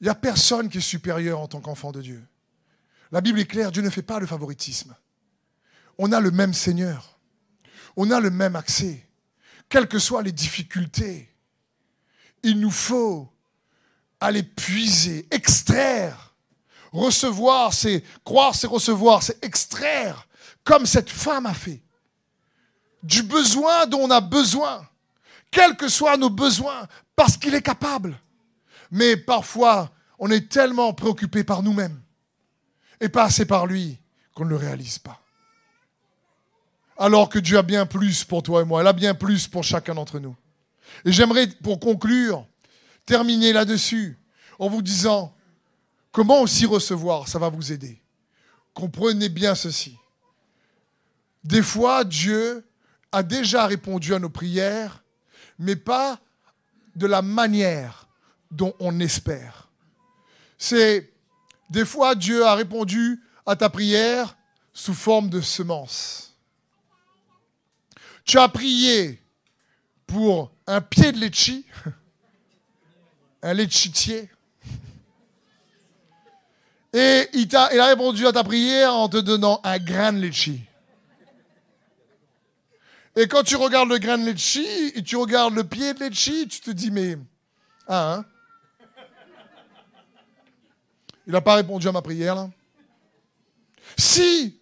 Il n'y a personne qui est supérieur en tant qu'enfant de Dieu. La Bible est claire, Dieu ne fait pas le favoritisme. On a le même Seigneur. On a le même accès. Quelles que soient les difficultés, il nous faut aller puiser, extraire. Recevoir, c'est croire, c'est recevoir, c'est extraire, comme cette femme a fait. Du besoin dont on a besoin, quels que soient nos besoins, parce qu'il est capable. Mais parfois, on est tellement préoccupé par nous-mêmes et pas assez par lui qu'on ne le réalise pas. Alors que Dieu a bien plus pour toi et moi, il a bien plus pour chacun d'entre nous. Et j'aimerais, pour conclure, terminer là-dessus en vous disant comment aussi recevoir, ça va vous aider. Comprenez bien ceci. Des fois, Dieu a déjà répondu à nos prières, mais pas de la manière dont on espère. C'est des fois Dieu a répondu à ta prière sous forme de semence. Tu as prié pour un pied de litchi un litchitier. Et il, a, répondu à ta prière en te donnant un grain de litchi. Et quand tu regardes le grain de litchi et tu regardes le pied de litchi, tu te dis, mais. Ah, hein? Il n'a pas répondu à ma prière, là. Si!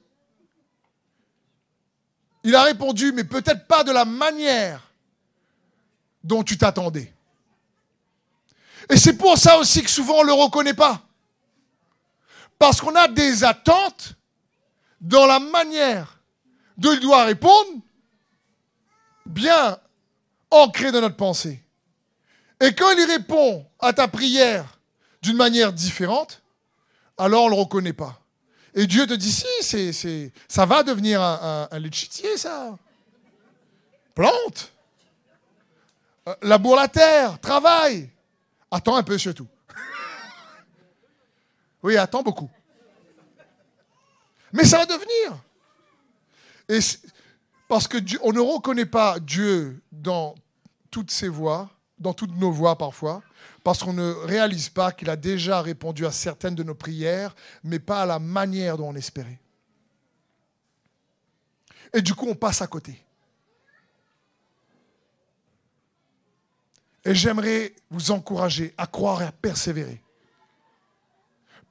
Il a répondu, mais peut-être pas de la manière dont tu t'attendais. Et c'est pour ça aussi que souvent on ne le reconnaît pas. Parce qu'on a des attentes dans la manière dont il doit répondre, bien ancrées dans notre pensée. Et quand il répond à ta prière d'une manière différente, alors on ne le reconnaît pas. Et Dieu te dit, si, c'est, ça va devenir un, un, ça. Plante. Euh, la terre, travaille. Attends un peu surtout. oui, attends beaucoup. Mais ça va devenir. Et parce que on ne reconnaît pas Dieu dans toutes ses voies, dans toutes nos voies parfois, parce qu'on ne réalise pas qu'il a déjà répondu à certaines de nos prières, mais pas à la manière dont on espérait. Et du coup, on passe à côté. Et j'aimerais vous encourager à croire et à persévérer.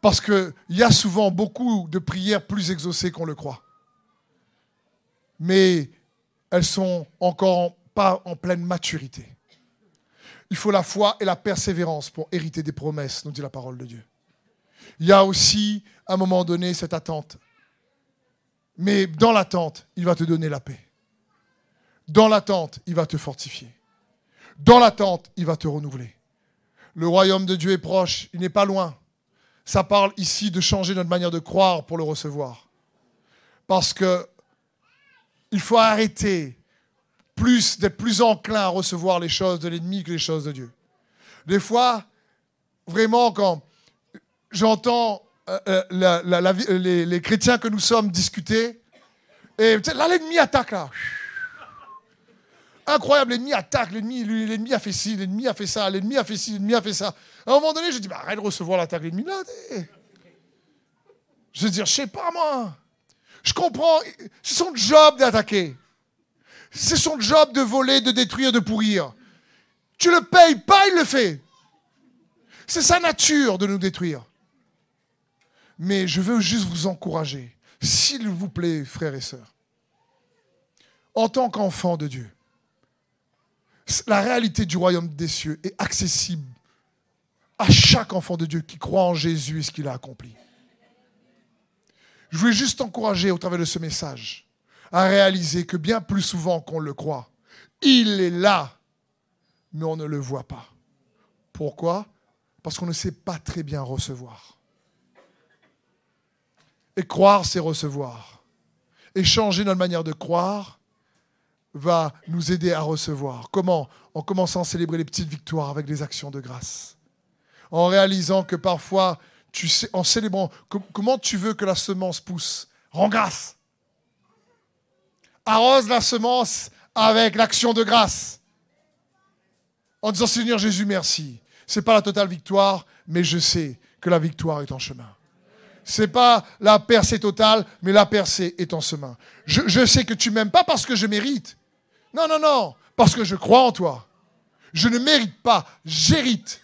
Parce qu'il y a souvent beaucoup de prières plus exaucées qu'on le croit. Mais elles sont encore pas en pleine maturité. Il faut la foi et la persévérance pour hériter des promesses, nous dit la parole de Dieu. Il y a aussi, à un moment donné, cette attente. Mais dans l'attente, il va te donner la paix. Dans l'attente, il va te fortifier. Dans l'attente, il va te renouveler. Le royaume de Dieu est proche, il n'est pas loin. Ça parle ici de changer notre manière de croire pour le recevoir. Parce que il faut arrêter plus d'être plus enclin à recevoir les choses de l'ennemi que les choses de Dieu. Des fois, vraiment, quand j'entends euh, euh, les, chrétiens que nous sommes discuter, et là, l'ennemi attaque là. Incroyable, l'ennemi attaque, l'ennemi, l'ennemi a fait ci, l'ennemi a fait ça, l'ennemi a fait ci, l'ennemi a fait ça. À un moment donné, je dis, bah, arrête de recevoir l'attaque de l'ennemi. Je veux dire, je sais pas moi. Je comprends, c'est son job d'attaquer. C'est son job de voler, de détruire, de pourrir. Tu le payes pas, il le fait. C'est sa nature de nous détruire. Mais je veux juste vous encourager, s'il vous plaît, frères et sœurs, en tant qu'enfant de Dieu, la réalité du royaume des cieux est accessible à chaque enfant de Dieu qui croit en Jésus et ce qu'il a accompli. Je voulais juste t'encourager au travers de ce message à réaliser que bien plus souvent qu'on le croit, il est là, mais on ne le voit pas. Pourquoi? Parce qu'on ne sait pas très bien recevoir. Et croire, c'est recevoir. Et changer notre manière de croire va nous aider à recevoir. Comment? En commençant à célébrer les petites victoires avec des actions de grâce. En réalisant que parfois, en célébrant, comment tu veux que la semence pousse? Rends grâce. Arrose la semence avec l'action de grâce. En disant Seigneur Jésus, merci. Ce n'est pas la totale victoire, mais je sais que la victoire est en chemin. Ce n'est pas la percée totale, mais la percée est en chemin. Je, je sais que tu m'aimes pas parce que je mérite. Non, non, non, parce que je crois en toi. Je ne mérite pas, j'hérite.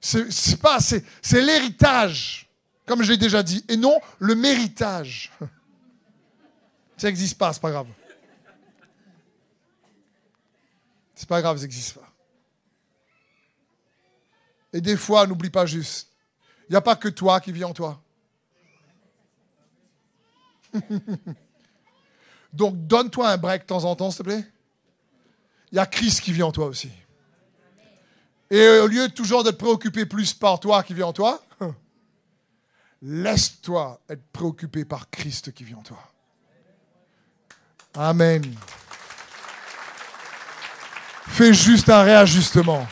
C'est pas, c'est l'héritage, comme je l'ai déjà dit, et non le méritage. Ça n'existe pas, c'est pas grave. C'est pas grave, ça n'existe pas. Et des fois, n'oublie pas juste, il n'y a pas que toi qui vis en toi. Donc donne-toi un break de temps en temps, s'il te plaît. Il y a Christ qui vit en toi aussi. Et au lieu de toujours d'être préoccupé plus par toi qui vit en toi, laisse-toi être préoccupé par Christ qui vit en toi. Amen. Fais juste un réajustement.